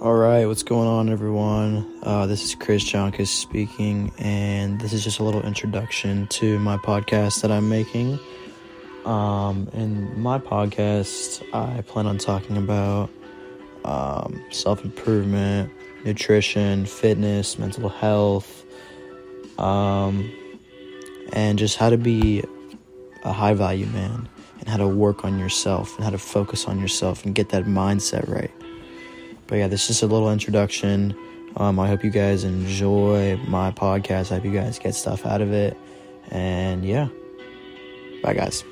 All right, what's going on, everyone? Uh, this is Chris Jonkis speaking, and this is just a little introduction to my podcast that I'm making. Um, in my podcast, I plan on talking about um, self improvement, nutrition, fitness, mental health, um, and just how to be a high value man, and how to work on yourself, and how to focus on yourself, and get that mindset right. But yeah, this is a little introduction. Um, I hope you guys enjoy my podcast. I hope you guys get stuff out of it. And yeah, bye, guys.